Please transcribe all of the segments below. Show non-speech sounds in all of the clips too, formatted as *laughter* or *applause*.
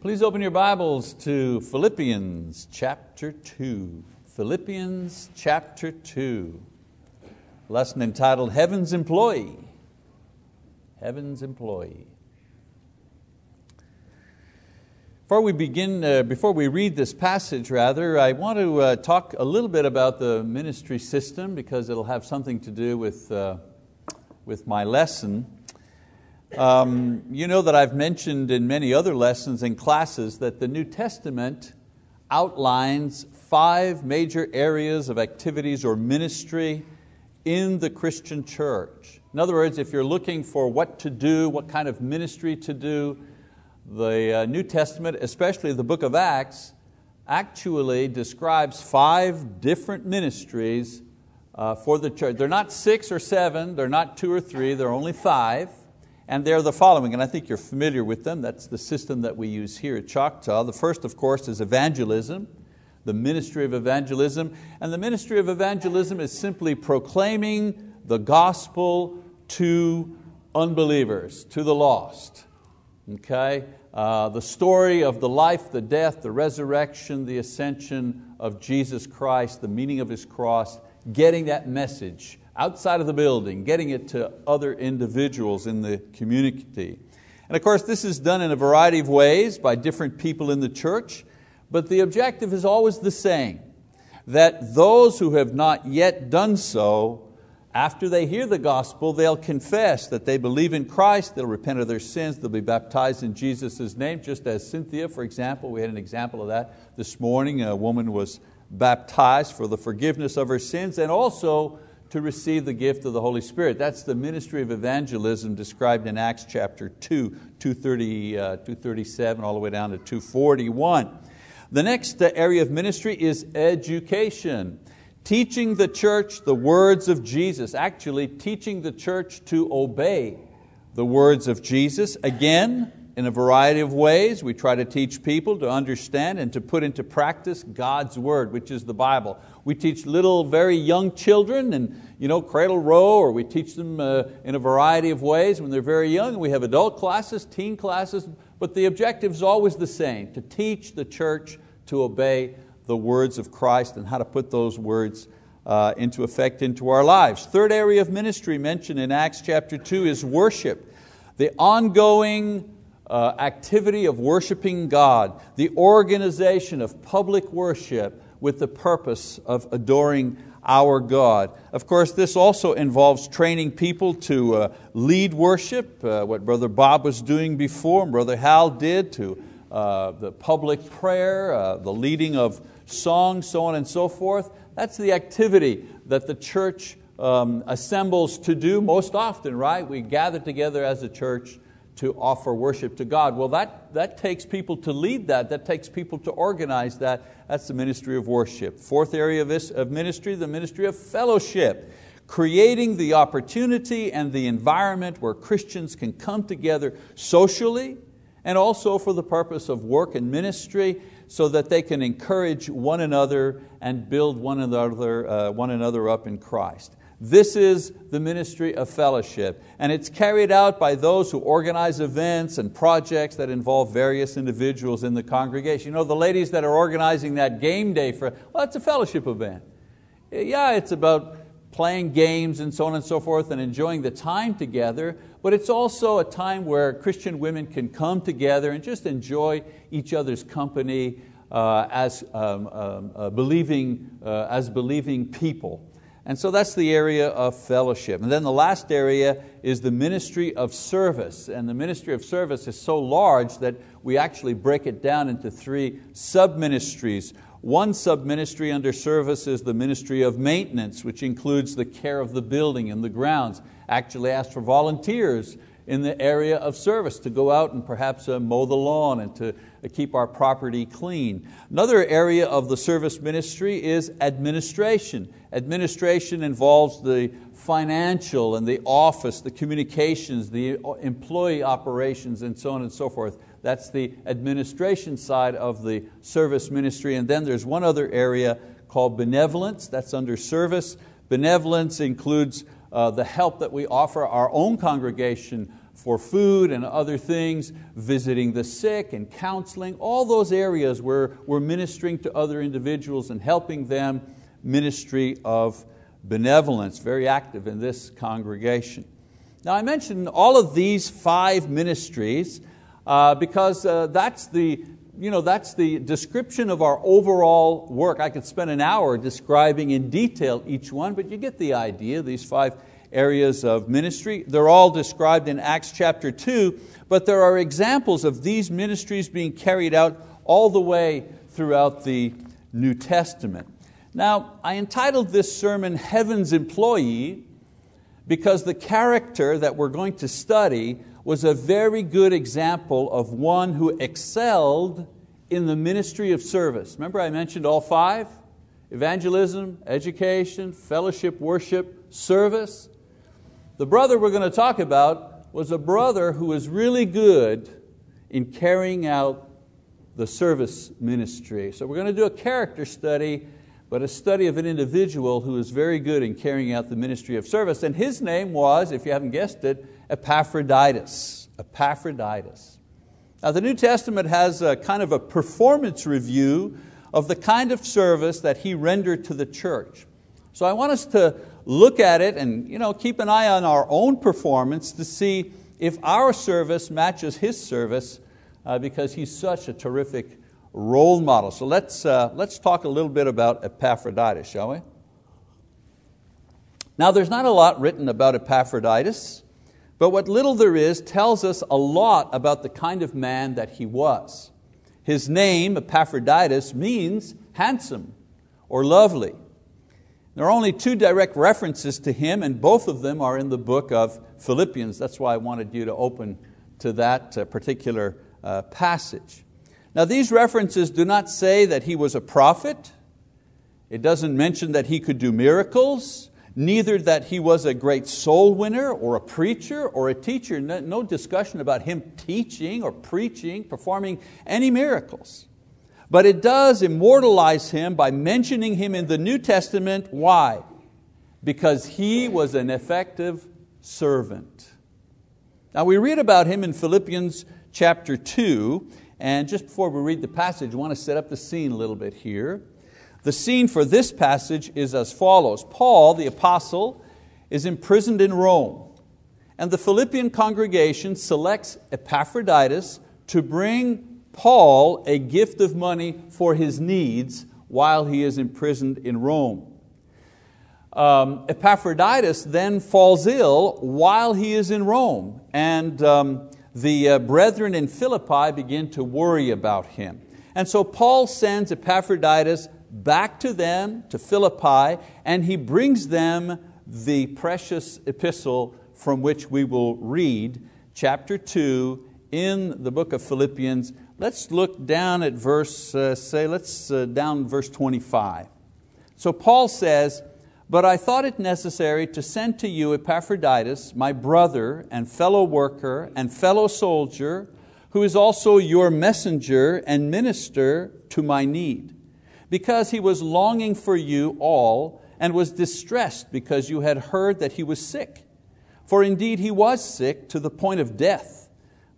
Please open your Bibles to Philippians chapter 2. Philippians chapter 2. Lesson entitled Heaven's Employee. Heaven's Employee. Before we begin, uh, before we read this passage rather, I want to uh, talk a little bit about the ministry system because it'll have something to do with, uh, with my lesson. Um, you know that I've mentioned in many other lessons and classes that the New Testament outlines five major areas of activities or ministry in the Christian church. In other words, if you're looking for what to do, what kind of ministry to do, the uh, New Testament, especially the book of Acts, actually describes five different ministries uh, for the church. They're not six or seven, they're not two or three, they're only five and they're the following, and I think you're familiar with them. That's the system that we use here at Choctaw. The first, of course, is evangelism, the ministry of evangelism. And the ministry of evangelism is simply proclaiming the gospel to unbelievers, to the lost. Okay? Uh, the story of the life, the death, the resurrection, the ascension of Jesus Christ, the meaning of His cross, getting that message outside of the building, getting it to other individuals in the community. And of course, this is done in a variety of ways by different people in the church, but the objective is always the same that those who have not yet done so, after they hear the gospel, they'll confess that they believe in Christ, they'll repent of their sins, they'll be baptized in Jesus' name, just as Cynthia, for example, we had an example of that this morning. A woman was baptized for the forgiveness of her sins, and also to receive the gift of the Holy Spirit. That's the ministry of evangelism described in Acts chapter 2, 230, uh, 237, all the way down to 241. The next uh, area of ministry is education. Teaching the church the words of Jesus, actually teaching the church to obey the words of Jesus. Again, in a variety of ways. We try to teach people to understand and to put into practice God's Word, which is the Bible. We teach little, very young children and you know, cradle roll, or we teach them uh, in a variety of ways when they're very young. We have adult classes, teen classes, but the objective is always the same, to teach the church to obey the words of Christ and how to put those words uh, into effect into our lives. Third area of ministry mentioned in Acts chapter 2 is worship. The ongoing uh, activity of worshiping God, the organization of public worship with the purpose of adoring our God. Of course, this also involves training people to uh, lead worship, uh, what Brother Bob was doing before, and Brother Hal did, to uh, the public prayer, uh, the leading of songs, so on and so forth. That's the activity that the church um, assembles to do most often, right? We gather together as a church to offer worship to God. Well, that, that takes people to lead that, that takes people to organize that. That's the ministry of worship. Fourth area of, this, of ministry, the ministry of fellowship. Creating the opportunity and the environment where Christians can come together socially and also for the purpose of work and ministry so that they can encourage one another and build one another, uh, one another up in Christ. This is the ministry of fellowship, and it's carried out by those who organize events and projects that involve various individuals in the congregation. You know, the ladies that are organizing that game day for, well, it's a fellowship event. Yeah, it's about playing games and so on and so forth and enjoying the time together, but it's also a time where Christian women can come together and just enjoy each other's company uh, as, um, um, uh, believing, uh, as believing people. And so that's the area of fellowship. And then the last area is the ministry of service. And the ministry of service is so large that we actually break it down into three sub-ministries. One sub-ministry under service is the ministry of maintenance, which includes the care of the building and the grounds. Actually ask for volunteers in the area of service to go out and perhaps uh, mow the lawn and to uh, keep our property clean. Another area of the service ministry is administration. Administration involves the financial and the office, the communications, the employee operations, and so on and so forth. That's the administration side of the service ministry. And then there's one other area called benevolence, that's under service. Benevolence includes uh, the help that we offer our own congregation for food and other things, visiting the sick and counseling, all those areas where we're ministering to other individuals and helping them, ministry of benevolence, very active in this congregation. Now I mentioned all of these five ministries uh, because uh, that's, the, you know, that's the description of our overall work. I could spend an hour describing in detail each one, but you get the idea, these five areas of ministry. They're all described in Acts chapter 2, but there are examples of these ministries being carried out all the way throughout the New Testament. Now, I entitled this sermon Heaven's Employee because the character that we're going to study was a very good example of one who excelled in the ministry of service. Remember, I mentioned all five evangelism, education, fellowship, worship, service. The brother we're going to talk about was a brother who was really good in carrying out the service ministry. So we're going to do a character study, but a study of an individual who is very good in carrying out the ministry of service. And his name was, if you haven't guessed it, Epaphroditus. Epaphroditus. Now the New Testament has a kind of a performance review of the kind of service that he rendered to the church. So I want us to look at it and you know, keep an eye on our own performance to see if our service matches his service uh, because he's such a terrific role model. So let's, uh, let's talk a little bit about Epaphroditus, shall we? Now there's not a lot written about Epaphroditus, but what little there is tells us a lot about the kind of man that he was. His name, Epaphroditus, means handsome or lovely. There are only two direct references to him, and both of them are in the book of Philippians. That's why I wanted you to open to that uh, particular uh, passage. Now, these references do not say that he was a prophet, it doesn't mention that he could do miracles, neither that he was a great soul winner or a preacher or a teacher. No, no discussion about him teaching or preaching, performing any miracles. But it does immortalize him by mentioning him in the New Testament. Why? Because he was an effective servant. Now we read about him in Philippians chapter 2, and just before we read the passage, I want to set up the scene a little bit here. The scene for this passage is as follows Paul, the apostle, is imprisoned in Rome, and the Philippian congregation selects Epaphroditus to bring Paul a gift of money for his needs while he is imprisoned in Rome. Um, Epaphroditus then falls ill while he is in Rome, and um, the uh, brethren in Philippi begin to worry about him. And so Paul sends Epaphroditus back to them, to Philippi, and he brings them the precious epistle from which we will read, chapter 2, in the book of Philippians, Let's look down at verse, uh, say, let's uh, down verse 25. So Paul says, But I thought it necessary to send to you Epaphroditus, my brother and fellow worker and fellow soldier, who is also your messenger and minister to my need, because he was longing for you all and was distressed because you had heard that he was sick. For indeed he was sick to the point of death.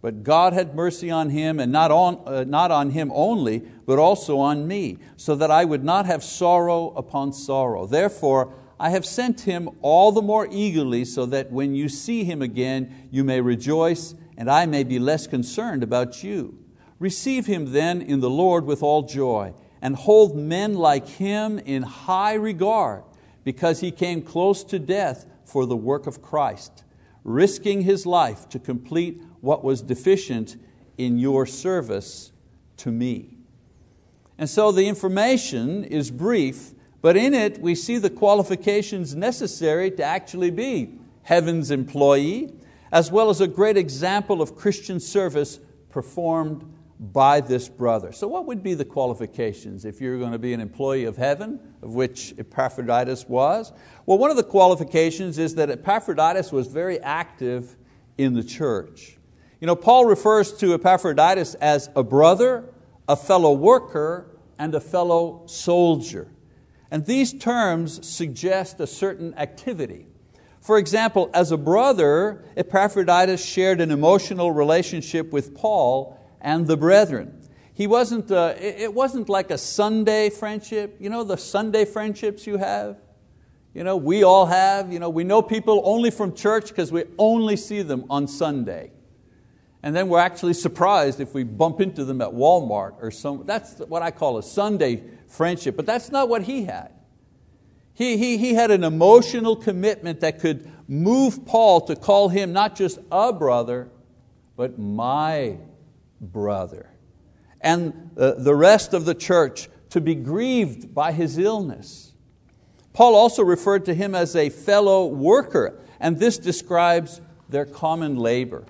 But God had mercy on him, and not on, uh, not on him only, but also on me, so that I would not have sorrow upon sorrow. Therefore, I have sent him all the more eagerly, so that when you see him again, you may rejoice, and I may be less concerned about you. Receive him then in the Lord with all joy, and hold men like him in high regard, because he came close to death for the work of Christ, risking his life to complete what was deficient in your service to me. And so the information is brief, but in it we see the qualifications necessary to actually be heaven's employee, as well as a great example of Christian service performed by this brother. So, what would be the qualifications if you're going to be an employee of heaven, of which Epaphroditus was? Well, one of the qualifications is that Epaphroditus was very active in the church. You know, Paul refers to Epaphroditus as a brother, a fellow worker, and a fellow soldier. And these terms suggest a certain activity. For example, as a brother, Epaphroditus shared an emotional relationship with Paul and the brethren. He wasn't, uh, it wasn't like a Sunday friendship, you know the Sunday friendships you have? You know, we all have, you know, we know people only from church because we only see them on Sunday. And then we're actually surprised if we bump into them at Walmart or some, that's what I call a Sunday friendship, but that's not what he had. He, he, he had an emotional commitment that could move Paul to call him not just a brother, but my brother. And uh, the rest of the church to be grieved by his illness. Paul also referred to him as a fellow worker, and this describes their common labor.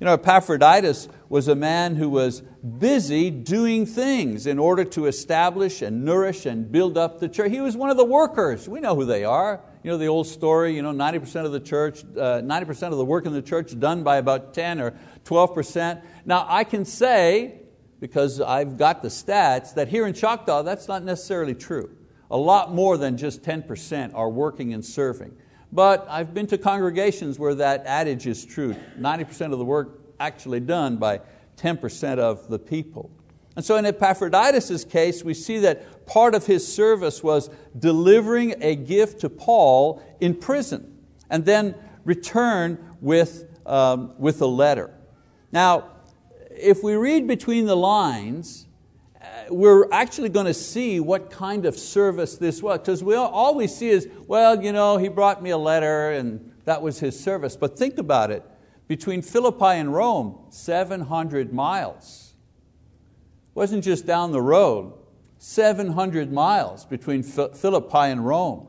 You know, Epaphroditus was a man who was busy doing things in order to establish and nourish and build up the church. He was one of the workers. We know who they are. You know the old story, you know, 90% of the church, uh, 90% of the work in the church done by about 10 or 12%. Now I can say, because I've got the stats, that here in Choctaw that's not necessarily true. A lot more than just 10% are working and serving. But I've been to congregations where that adage is true. 90% of the work actually done by 10% of the people. And so in Epaphroditus' case, we see that part of his service was delivering a gift to Paul in prison and then return with, um, with a letter. Now, if we read between the lines, we're actually going to see what kind of service this was. Because we all, all we see is, well, you know, he brought me a letter and that was his service. But think about it. Between Philippi and Rome, 700 miles. It wasn't just down the road, 700 miles between Philippi and Rome.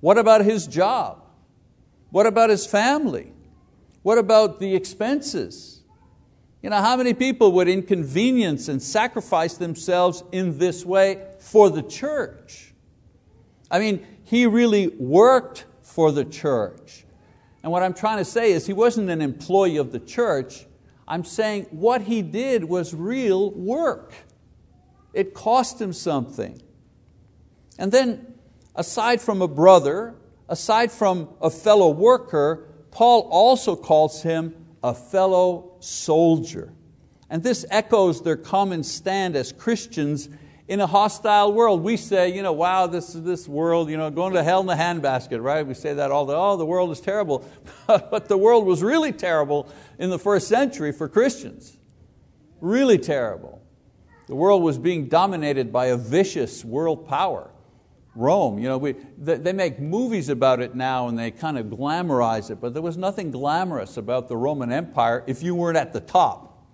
What about his job? What about his family? What about the expenses? You know, how many people would inconvenience and sacrifice themselves in this way for the church? I mean, he really worked for the church. And what I'm trying to say is he wasn't an employee of the church. I'm saying what he did was real work. It cost him something. And then, aside from a brother, aside from a fellow worker, Paul also calls him a fellow soldier. And this echoes their common stand as Christians in a hostile world. We say, you know, wow, this is this world, you know, going to hell in a handbasket, right? We say that all the, oh, the world is terrible. *laughs* but the world was really terrible in the first century for Christians. Really terrible. The world was being dominated by a vicious world power. Rome. You know, we, they make movies about it now and they kind of glamorize it, but there was nothing glamorous about the Roman Empire if you weren't at the top.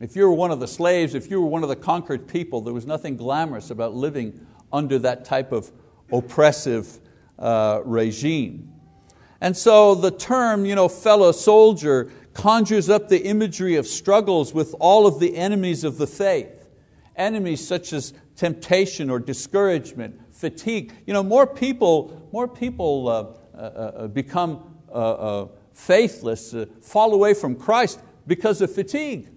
If you were one of the slaves, if you were one of the conquered people, there was nothing glamorous about living under that type of oppressive uh, regime. And so the term you know, fellow soldier conjures up the imagery of struggles with all of the enemies of the faith. Enemies such as temptation or discouragement, fatigue. You know, more people, more people uh, uh, uh become uh, uh, faithless, fall away from Christ because of fatigue.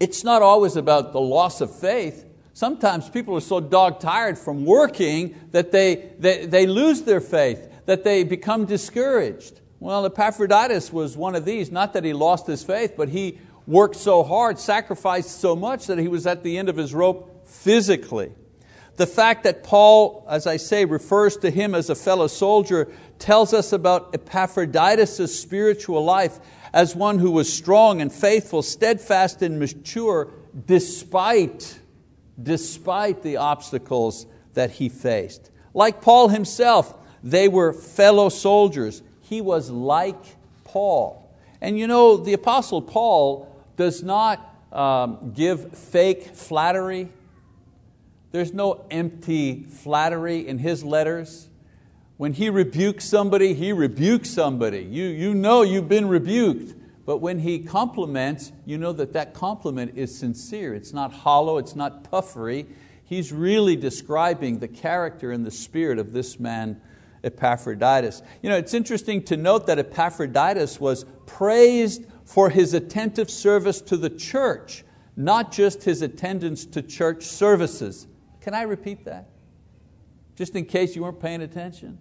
It's not always about the loss of faith. Sometimes people are so dog tired from working that they, they, they lose their faith, that they become discouraged. Well, Epaphroditus was one of these, not that he lost his faith, but he worked so hard, sacrificed so much that he was at the end of his rope physically. The fact that Paul, as I say, refers to him as a fellow soldier tells us about Epaphroditus' spiritual life as one who was strong and faithful, steadfast and mature, despite, despite the obstacles that he faced. Like Paul himself, they were fellow soldiers. He was like Paul. And you know, the Apostle Paul does not um, give fake flattery there's no empty flattery in his letters. When he rebukes somebody, he rebukes somebody. You, you know you've been rebuked. But when he compliments, you know that that compliment is sincere. It's not hollow, it's not puffery. He's really describing the character and the spirit of this man, Epaphroditus. You know, it's interesting to note that Epaphroditus was praised for his attentive service to the church, not just his attendance to church services. Can I repeat that? Just in case you weren't paying attention.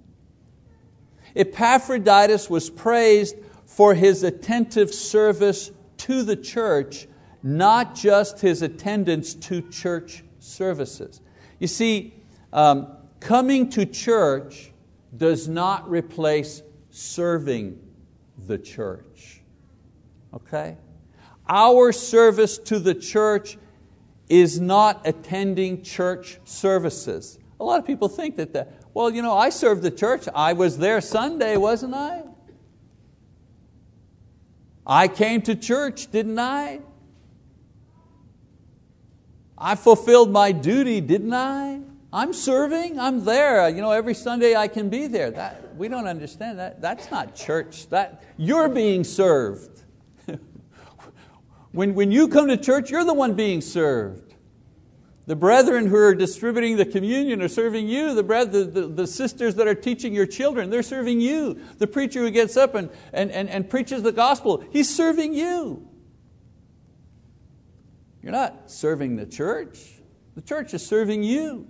Epaphroditus was praised for his attentive service to the church, not just his attendance to church services. You see, um, coming to church does not replace serving the church. Okay? Our service to the church is not attending church services. A lot of people think that, that well, you know, I served the church. I was there Sunday, wasn't I? I came to church, didn't I? I fulfilled my duty, didn't I? I'm serving, I'm there. You know, every Sunday I can be there. That, we don't understand that. That's not church. That, you're being served. When, when you come to church, you're the one being served. The brethren who are distributing the communion are serving you. The, the, the, the, sisters that are teaching your children, they're serving you. The preacher who gets up and, and, and, and preaches the gospel, he's serving you. You're not serving the church. The church is serving you.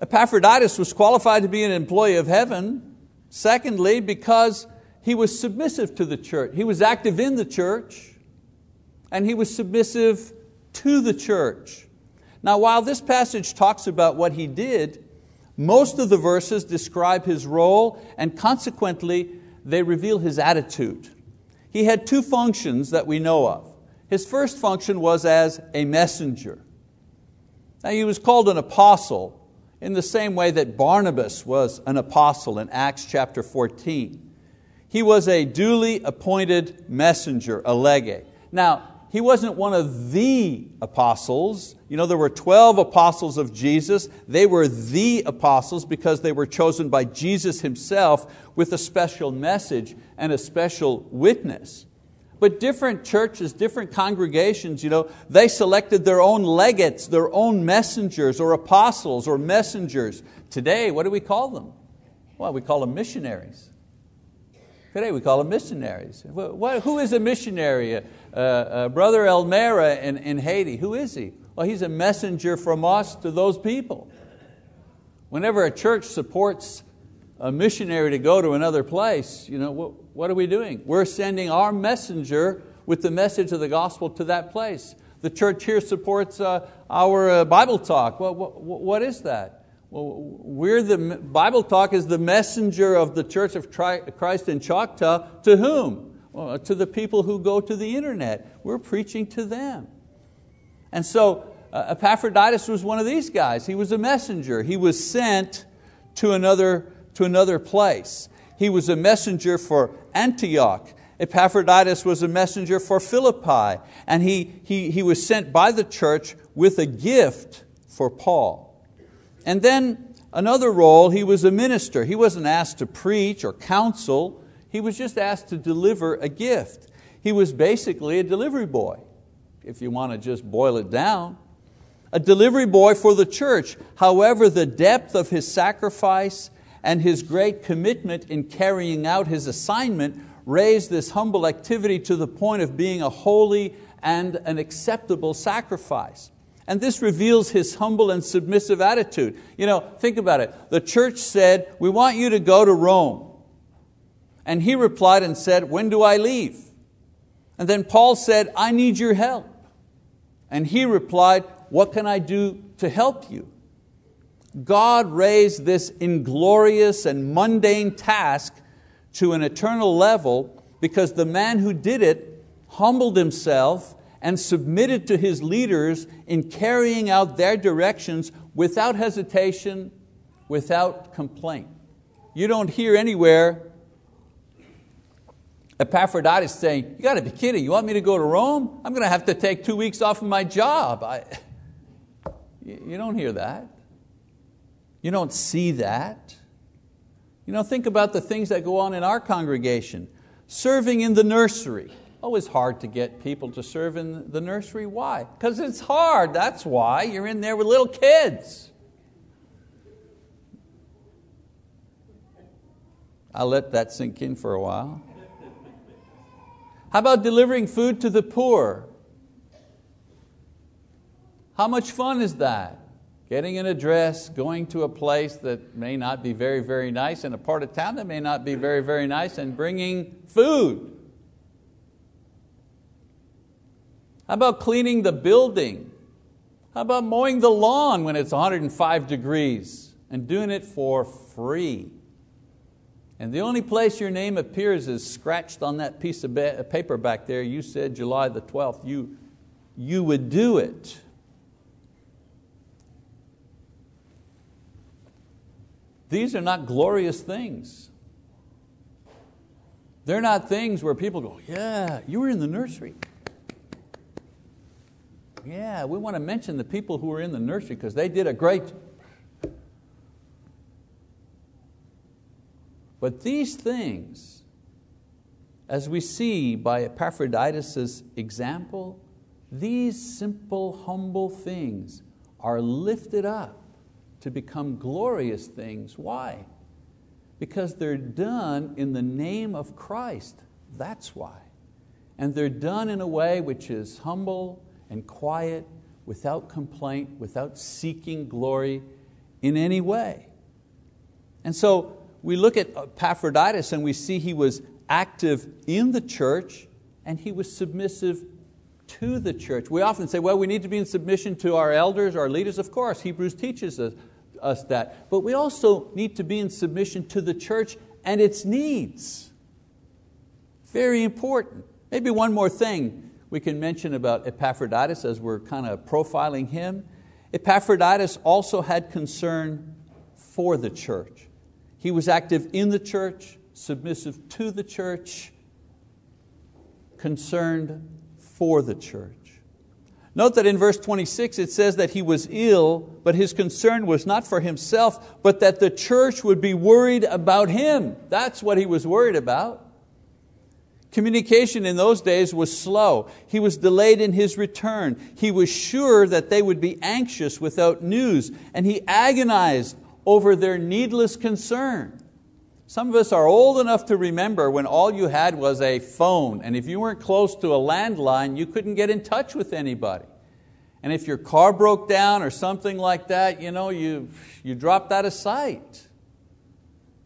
Epaphroditus was qualified to be an employee of heaven, secondly, because he was submissive to the church. He was active in the church and he was submissive to the church. Now, while this passage talks about what he did, most of the verses describe his role and consequently they reveal his attitude. He had two functions that we know of. His first function was as a messenger. Now, he was called an apostle in the same way that Barnabas was an apostle in Acts chapter 14. He was a duly appointed messenger, a legate. Now, he wasn't one of the apostles. You know, there were 12 apostles of Jesus. They were the apostles because they were chosen by Jesus Himself with a special message and a special witness. But different churches, different congregations, you know, they selected their own legates, their own messengers or apostles or messengers. Today, what do we call them? Well, we call them missionaries. Today we call them missionaries. Who is a missionary? Uh, uh, Brother Elmera in, in Haiti, who is he? Well, he's a messenger from us to those people. Whenever a church supports a missionary to go to another place, you know, what, what are we doing? We're sending our messenger with the message of the gospel to that place. The church here supports uh, our uh, Bible talk. Well, what, what is that? Well, we're the, Bible Talk is the messenger of the Church of Christ in Choctaw to whom? Well, to the people who go to the internet. We're preaching to them. And so uh, Epaphroditus was one of these guys. He was a messenger. He was sent to another, to another place. He was a messenger for Antioch. Epaphroditus was a messenger for Philippi. And he, he, he was sent by the church with a gift for Paul. And then another role, he was a minister. He wasn't asked to preach or counsel, he was just asked to deliver a gift. He was basically a delivery boy, if you want to just boil it down. A delivery boy for the church. However, the depth of his sacrifice and his great commitment in carrying out his assignment raised this humble activity to the point of being a holy and an acceptable sacrifice. And this reveals his humble and submissive attitude. You know, think about it. The church said, We want you to go to Rome. And he replied and said, When do I leave? And then Paul said, I need your help. And he replied, What can I do to help you? God raised this inglorious and mundane task to an eternal level because the man who did it humbled himself and submitted to his leaders in carrying out their directions without hesitation, without complaint. You don't hear anywhere Epaphroditus saying, You got to be kidding, you want me to go to Rome? I'm going to have to take two weeks off of my job. I, *laughs* you don't hear that. You don't see that. You know, think about the things that go on in our congregation. Serving in the nursery. It's hard to get people to serve in the nursery. Why? Because it's hard, that's why. You're in there with little kids. I'll let that sink in for a while. How about delivering food to the poor? How much fun is that? getting an address, going to a place that may not be very, very nice, in a part of town that may not be very, very nice, and bringing food. How about cleaning the building? How about mowing the lawn when it's 105 degrees and doing it for free? And the only place your name appears is scratched on that piece of paper back there. You said July the 12th. You, you would do it. These are not glorious things. They're not things where people go, Yeah, you were in the nursery. Yeah, we want to mention the people who were in the nursery because they did a great But these things, as we see by Epaphroditus' example, these simple, humble things are lifted up to become glorious things. Why? Because they're done in the name of Christ. That's why. And they're done in a way which is humble and quiet, without complaint, without seeking glory in any way. And so we look at Epaphroditus and we see he was active in the church and he was submissive to the church. We often say, well, we need to be in submission to our elders, our leaders. Of course, Hebrews teaches us, us that. But we also need to be in submission to the church and its needs. Very important. Maybe one more thing we can mention about Epaphroditus as we're kind of profiling him. Epaphroditus also had concern for the church. He was active in the church, submissive to the church, concerned for the church. Note that in verse 26 it says that he was ill, but his concern was not for himself, but that the church would be worried about him. That's what he was worried about. Communication in those days was slow. He was delayed in his return. He was sure that they would be anxious without news, and he agonized over their needless concern. Some of us are old enough to remember when all you had was a phone, and if you weren't close to a landline, you couldn't get in touch with anybody. And if your car broke down or something like that, you, know, you, you dropped out of sight.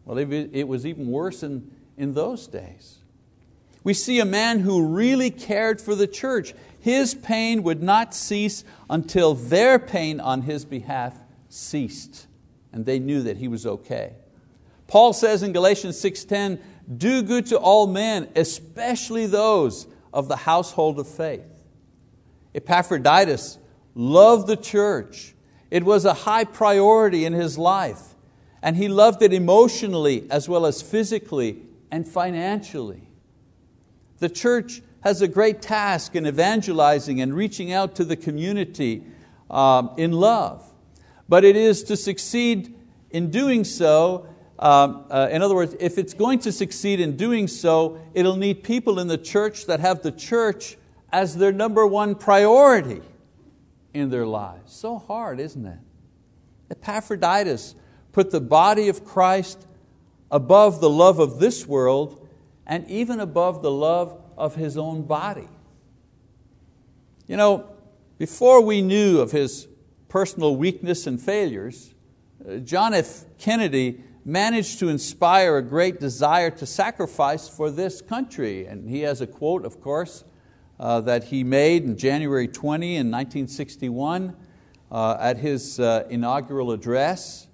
Well, it was even worse in, in those days. We see a man who really cared for the church. His pain would not cease until their pain on his behalf ceased, and they knew that he was okay. Paul says in Galatians 6:10, "Do good to all men, especially those of the household of faith." Epaphroditus loved the church. It was a high priority in his life, and he loved it emotionally as well as physically and financially. The church has a great task in evangelizing and reaching out to the community um, in love. But it is to succeed in doing so, um, uh, in other words, if it's going to succeed in doing so, it'll need people in the church that have the church as their number one priority in their lives. So hard, isn't it? Epaphroditus put the body of Christ above the love of this world and even above the love of his own body. You know, before we knew of his personal weakness and failures, uh, John F. Kennedy managed to inspire a great desire to sacrifice for this country. And he has a quote, of course, uh, that he made in January 20 in 1961 uh, at his uh, inaugural address.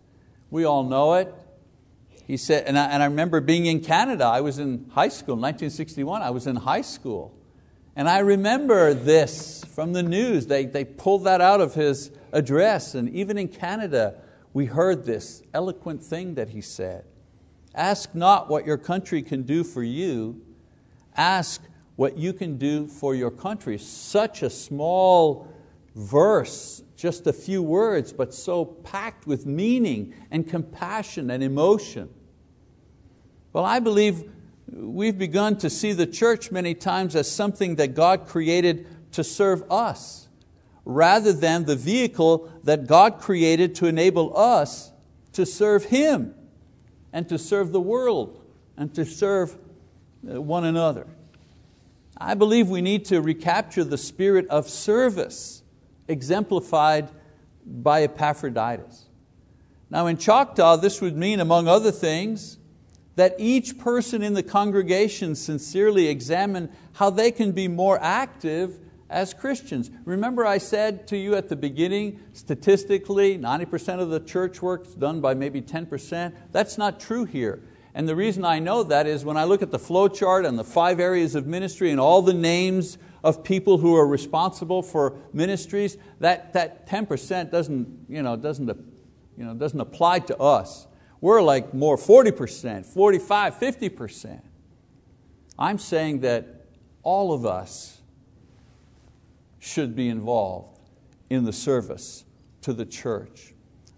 We all know it. He said, and I, and I remember being in Canada, I was in high school, 1961, I was in high school. And I remember this from the news. They, they pulled that out of his address. And even in Canada, we heard this eloquent thing that he said. Ask not what your country can do for you, ask what you can do for your country. Such a small verse, just a few words, but so packed with meaning and compassion and emotion. Well, I believe we've begun to see the church many times as something that God created to serve us, rather than the vehicle that God created to enable us to serve Him and to serve the world and to serve uh, one another. I believe we need to recapture the spirit of service exemplified by Epaphroditus. Now, in Choctaw, this would mean, among other things, that each person in the congregation sincerely examine how they can be more active as Christians. Remember, I said to you at the beginning, statistically, 90% of the church work is done by maybe 10%. That's not true here. And the reason I know that is when I look at the flow chart and the five areas of ministry and all the names of people who are responsible for ministries, that, that 10% doesn't, you know, doesn't, you know, doesn't apply to us. We're like more 40%, 45, 50%. I'm saying that all of us should be involved in the service to the church.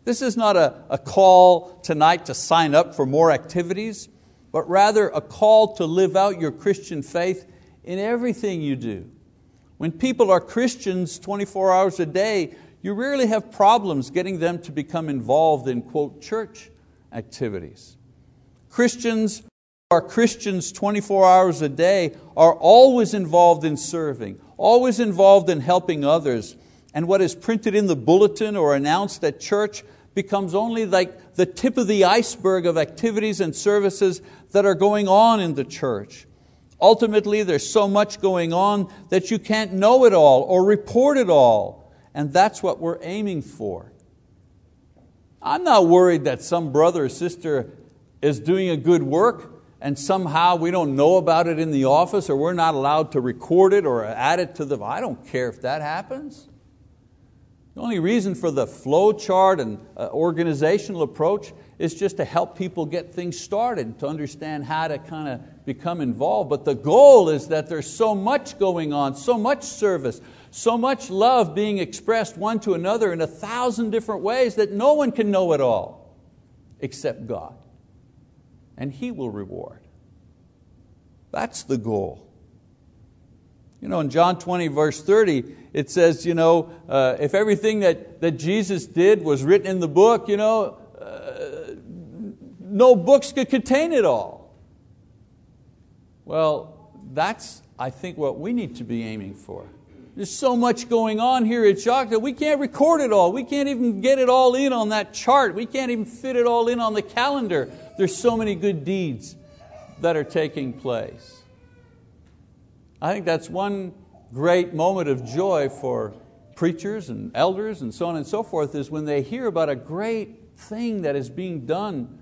This is not a, a call tonight to sign up for more activities, but rather a call to live out your Christian faith in everything you do. When people are Christians 24 hours a day, you rarely have problems getting them to become involved in, quote, church activities. Christians are Christians 24 hours a day are always involved in serving, always involved in helping others. And what is printed in the bulletin or announced at church becomes only like the tip of the iceberg of activities and services that are going on in the church. Ultimately, there's so much going on that you can't know it all or report it all. And that's what we're aiming for. I'm not worried that some brother or sister is doing a good work and somehow we don't know about it in the office or we're not allowed to record it or add it to the. I don't care if that happens. The only reason for the flow chart and uh, organizational approach is just to help people get things started, to understand how to kind of become involved. But the goal is that there's so much going on, so much service, so much love being expressed one to another in a thousand different ways that no one can know it all except God. And He will reward. That's the goal. You know, in John 20, verse 30, it says, you know, uh, if everything that, that Jesus did was written in the book, you know, uh, no books could contain it all. Well, that's, I think, what we need to be aiming for. There's so much going on here at Choctaw that we can't record it all. We can't even get it all in on that chart. We can't even fit it all in on the calendar. There's so many good deeds that are taking place. I think that's one great moment of joy for preachers and elders and so on and so forth is when they hear about a great thing that is being done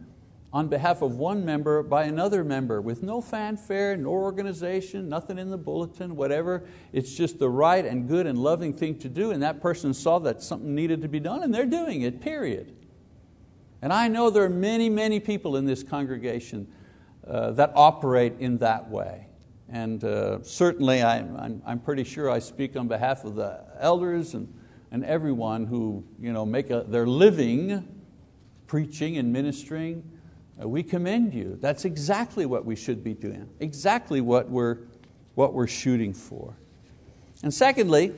on behalf of one member by another member with no fanfare, no organization, nothing in the bulletin, whatever. It's just the right and good and loving thing to do, and that person saw that something needed to be done, and they're doing it, period. And I know there are many, many people in this congregation uh, that operate in that way. And uh, certainly I'm, I'm, I'm, pretty sure I speak on behalf of the elders and, and everyone who you know, make a, their living preaching and ministering. Uh, we commend you. That's exactly what we should be doing, exactly what we're, what we're shooting for. And secondly,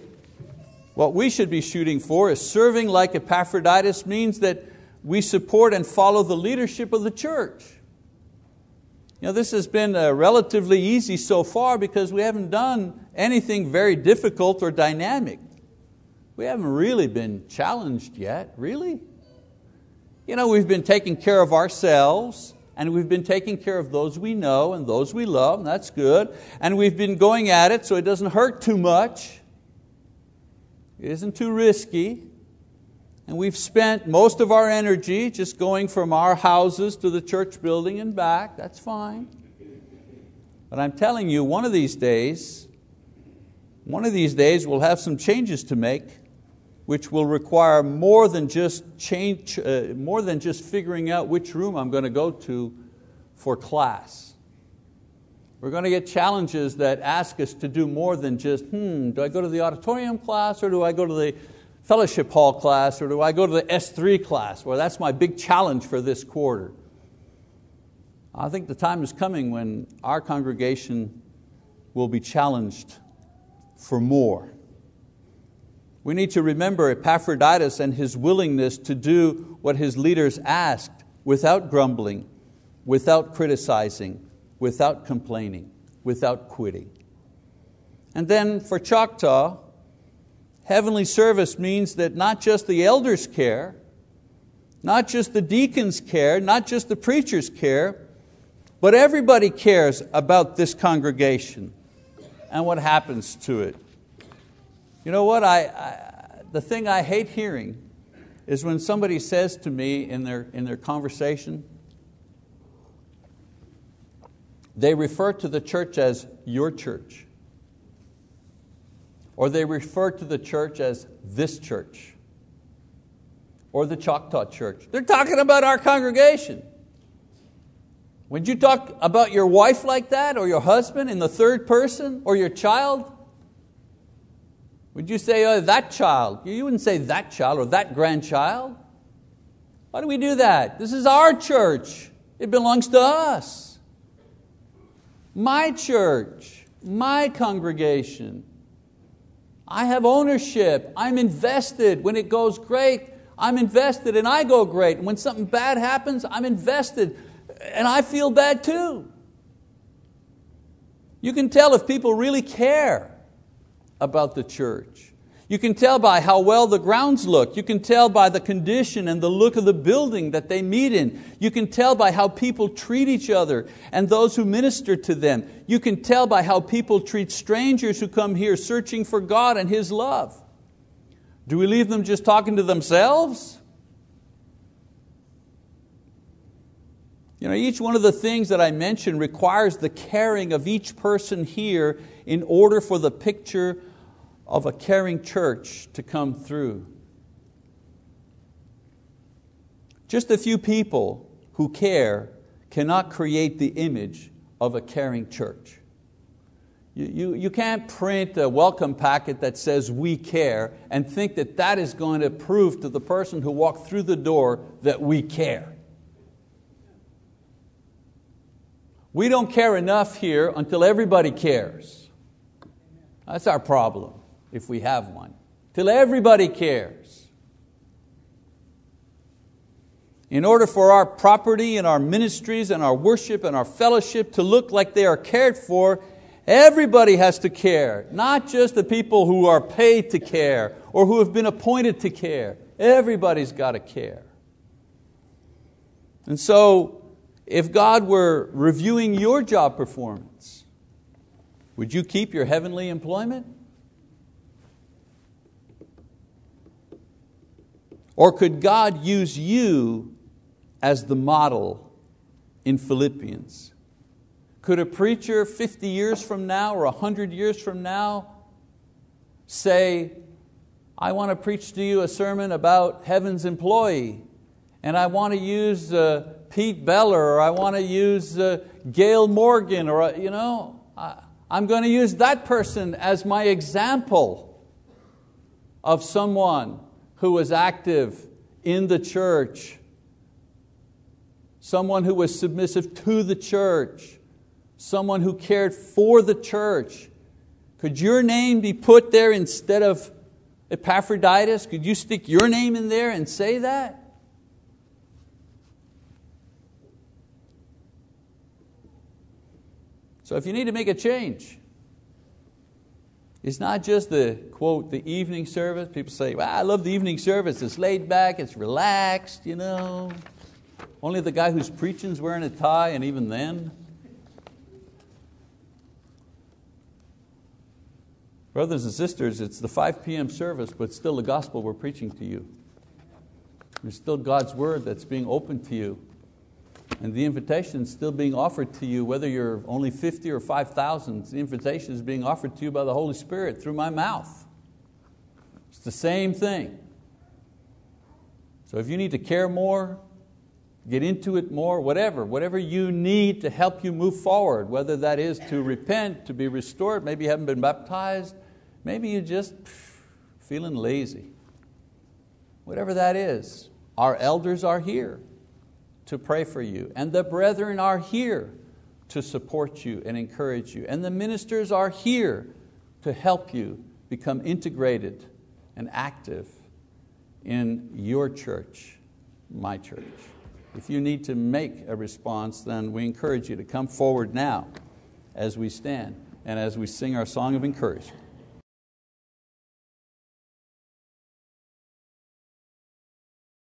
what we should be shooting for is serving like Epaphroditus means that we support and follow the leadership of the church. You know, this has been uh, relatively easy so far because we haven't done anything very difficult or dynamic. We haven't really been challenged yet, really. You know, we've been taking care of ourselves and we've been taking care of those we know and those we love, and that's good. And we've been going at it so it doesn't hurt too much. It isn't too risky. And we've spent most of our energy just going from our houses to the church building and back. That's fine. But I'm telling you, one of these days, one of these days we'll have some changes to make which will require more than just change, uh, more than just figuring out which room I'm going to go to for class. We're going to get challenges that ask us to do more than just, hmm, do I go to the auditorium class or do I go to the fellowship hall class or do I go to the S3 class? Well, that's my big challenge for this quarter. I think the time is coming when our congregation will be challenged for more. We need to remember Epaphroditus and his willingness to do what his leaders asked without grumbling, without criticizing, without complaining, without quitting. And then for Choctaw, heavenly service means that not just the elders care, not just the deacons care, not just the preachers care, but everybody cares about this congregation and what happens to it. You know what? I, I, the thing I hate hearing is when somebody says to me in their, in their conversation, they refer to the church as your church, or they refer to the church as this church, or the Choctaw church. They're talking about our congregation. Would you talk about your wife like that, or your husband in the third person, or your child? Would you say, oh, that child? You wouldn't say that child or that grandchild. Why do we do that? This is our church. It belongs to us. My church, my congregation. I have ownership. I'm invested. When it goes great, I'm invested and I go great. And when something bad happens, I'm invested and I feel bad too. You can tell if people really care about the church. You can tell by how well the grounds look. You can tell by the condition and the look of the building that they meet in. You can tell by how people treat each other and those who minister to them. You can tell by how people treat strangers who come here searching for God and His love. Do we leave them just talking to themselves? You know, each one of the things that I mentioned requires the caring of each person here in order for the picture of a caring church to come through. Just a few people who care cannot create the image of a caring church. You, you, you can't print a welcome packet that says we care and think that that is going to prove to the person who walked through the door that we care. We don't care enough here until everybody cares. That's our problem, if we have one. Till everybody cares. In order for our property and our ministries and our worship and our fellowship to look like they are cared for, everybody has to care, not just the people who are paid to care or who have been appointed to care. Everybody's got to care. And so if God were reviewing your job performance, would you keep your heavenly employment? Or could God use you as the model in Philippians? Could a preacher 50 years from now or 100 years from now say, I want to preach to you a sermon about heaven's employee, and I want to use uh, Pete Beller, or I want to use uh, Gail Morgan, or uh, you know, I, I'm going to use that person as my example of someone who was active in the church, someone who was submissive to the church, someone who cared for the church. Could your name be put there instead of Epaphroditus? Could you stick your name in there and say that? So if you need to make a change, it's not just the quote, the evening service. People say, well, I love the evening service. It's laid back, it's relaxed, you know. Only the guy who's preaching is wearing a tie, and even then. Brothers and sisters, it's the 5 p.m. service, but still the gospel we're preaching to you. There's still God's word that's being opened to you. And the invitation is still being offered to you, whether you're only 50 or 5,000, the invitation is being offered to you by the Holy Spirit through my mouth. It's the same thing. So if you need to care more, get into it more, whatever, whatever you need to help you move forward, whether that is to repent, to be restored, maybe you haven't been baptized, maybe you're just feeling lazy. Whatever that is, our elders are here to pray for you, and the brethren are here to support you and encourage you, and the ministers are here to help you become integrated and active in your church, my church. If you need to make a response, then we encourage you to come forward now as we stand and as we sing our song of encouragement.